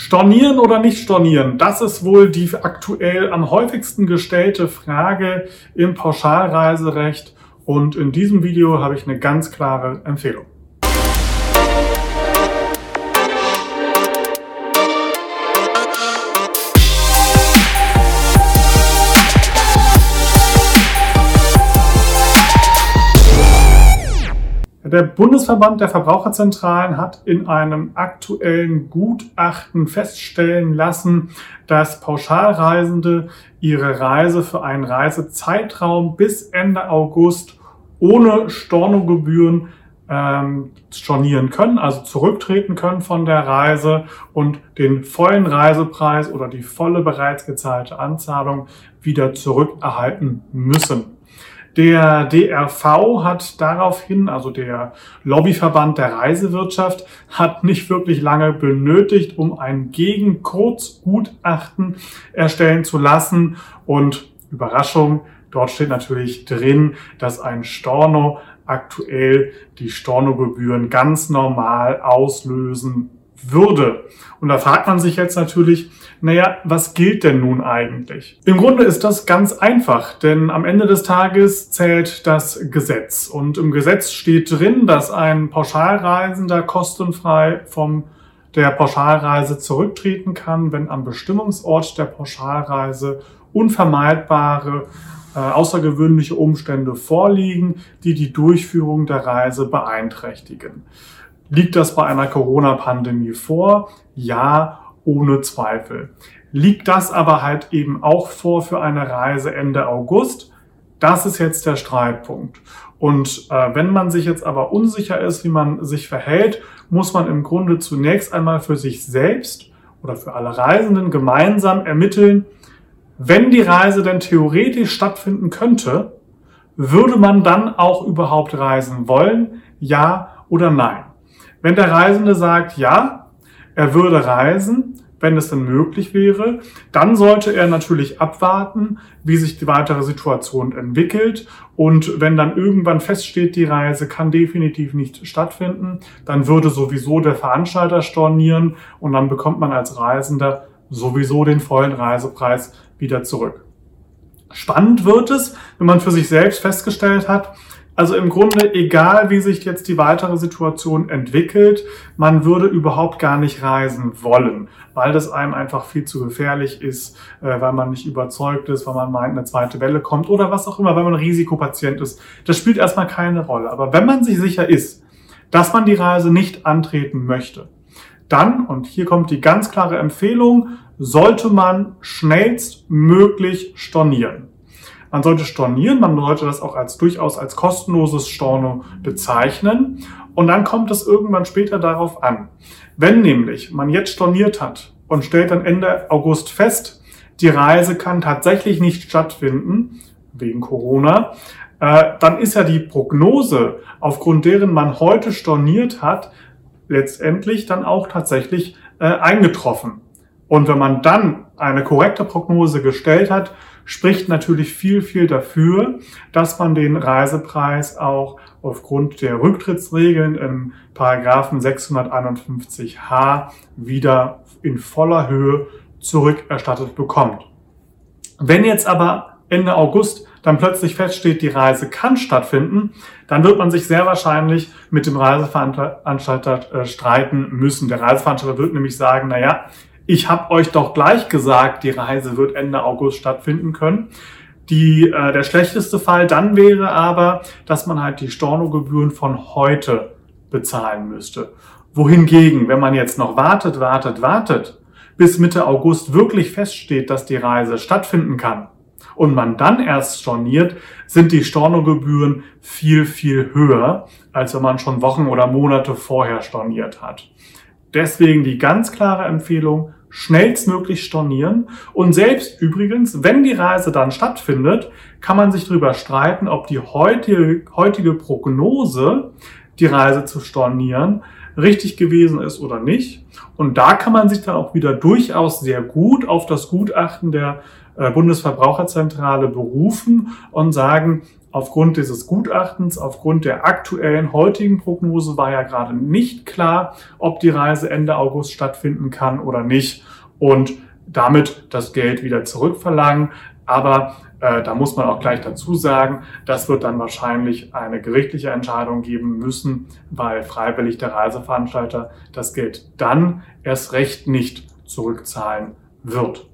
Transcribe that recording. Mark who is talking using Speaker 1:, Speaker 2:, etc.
Speaker 1: Stornieren oder nicht stornieren, das ist wohl die aktuell am häufigsten gestellte Frage im Pauschalreiserecht und in diesem Video habe ich eine ganz klare Empfehlung. Der Bundesverband der Verbraucherzentralen hat in einem aktuellen Gutachten feststellen lassen, dass Pauschalreisende ihre Reise für einen Reisezeitraum bis Ende August ohne Stornogebühren ähm, stornieren können, also zurücktreten können von der Reise und den vollen Reisepreis oder die volle bereits gezahlte Anzahlung wieder zurückerhalten müssen. Der DRV hat daraufhin, also der Lobbyverband der Reisewirtschaft, hat nicht wirklich lange benötigt, um ein Gegenkurzgutachten erstellen zu lassen. Und Überraschung, dort steht natürlich drin, dass ein Storno aktuell die Stornogebühren ganz normal auslösen würde. Und da fragt man sich jetzt natürlich, naja, was gilt denn nun eigentlich? Im Grunde ist das ganz einfach, denn am Ende des Tages zählt das Gesetz. Und im Gesetz steht drin, dass ein Pauschalreisender kostenfrei vom der Pauschalreise zurücktreten kann, wenn am Bestimmungsort der Pauschalreise unvermeidbare äh, außergewöhnliche Umstände vorliegen, die die Durchführung der Reise beeinträchtigen. Liegt das bei einer Corona-Pandemie vor? Ja, ohne Zweifel. Liegt das aber halt eben auch vor für eine Reise Ende August? Das ist jetzt der Streitpunkt. Und äh, wenn man sich jetzt aber unsicher ist, wie man sich verhält, muss man im Grunde zunächst einmal für sich selbst oder für alle Reisenden gemeinsam ermitteln, wenn die Reise denn theoretisch stattfinden könnte, würde man dann auch überhaupt reisen wollen? Ja oder nein? Wenn der Reisende sagt, ja, er würde reisen, wenn es denn möglich wäre, dann sollte er natürlich abwarten, wie sich die weitere Situation entwickelt. Und wenn dann irgendwann feststeht, die Reise kann definitiv nicht stattfinden, dann würde sowieso der Veranstalter stornieren und dann bekommt man als Reisender sowieso den vollen Reisepreis wieder zurück. Spannend wird es, wenn man für sich selbst festgestellt hat, also im Grunde, egal wie sich jetzt die weitere Situation entwickelt, man würde überhaupt gar nicht reisen wollen, weil das einem einfach viel zu gefährlich ist, äh, weil man nicht überzeugt ist, weil man meint, eine zweite Welle kommt oder was auch immer, weil man Risikopatient ist. Das spielt erstmal keine Rolle. Aber wenn man sich sicher ist, dass man die Reise nicht antreten möchte, dann, und hier kommt die ganz klare Empfehlung, sollte man schnellstmöglich stornieren. Man sollte stornieren, man sollte das auch als durchaus als kostenloses Storno bezeichnen. Und dann kommt es irgendwann später darauf an. Wenn nämlich man jetzt storniert hat und stellt dann Ende August fest, die Reise kann tatsächlich nicht stattfinden, wegen Corona, äh, dann ist ja die Prognose, aufgrund deren man heute storniert hat, letztendlich dann auch tatsächlich äh, eingetroffen. Und wenn man dann eine korrekte Prognose gestellt hat, spricht natürlich viel, viel dafür, dass man den Reisepreis auch aufgrund der Rücktrittsregeln im Paragraphen 651h wieder in voller Höhe zurückerstattet bekommt. Wenn jetzt aber Ende August dann plötzlich feststeht, die Reise kann stattfinden, dann wird man sich sehr wahrscheinlich mit dem Reiseveranstalter äh, streiten müssen. Der Reiseveranstalter wird nämlich sagen, na ja, ich habe euch doch gleich gesagt, die Reise wird Ende August stattfinden können. Die, äh, der schlechteste Fall dann wäre aber, dass man halt die Stornogebühren von heute bezahlen müsste. Wohingegen, wenn man jetzt noch wartet, wartet, wartet, bis Mitte August wirklich feststeht, dass die Reise stattfinden kann und man dann erst storniert, sind die Stornogebühren viel, viel höher, als wenn man schon Wochen oder Monate vorher storniert hat. Deswegen die ganz klare Empfehlung, schnellstmöglich stornieren. Und selbst übrigens, wenn die Reise dann stattfindet, kann man sich darüber streiten, ob die heutige, heutige Prognose, die Reise zu stornieren, richtig gewesen ist oder nicht. Und da kann man sich dann auch wieder durchaus sehr gut auf das Gutachten der Bundesverbraucherzentrale berufen und sagen, aufgrund dieses Gutachtens, aufgrund der aktuellen heutigen Prognose war ja gerade nicht klar, ob die Reise Ende August stattfinden kann oder nicht und damit das Geld wieder zurückverlangen. Aber äh, da muss man auch gleich dazu sagen, das wird dann wahrscheinlich eine gerichtliche Entscheidung geben müssen, weil freiwillig der Reiseveranstalter das Geld dann erst recht nicht zurückzahlen wird.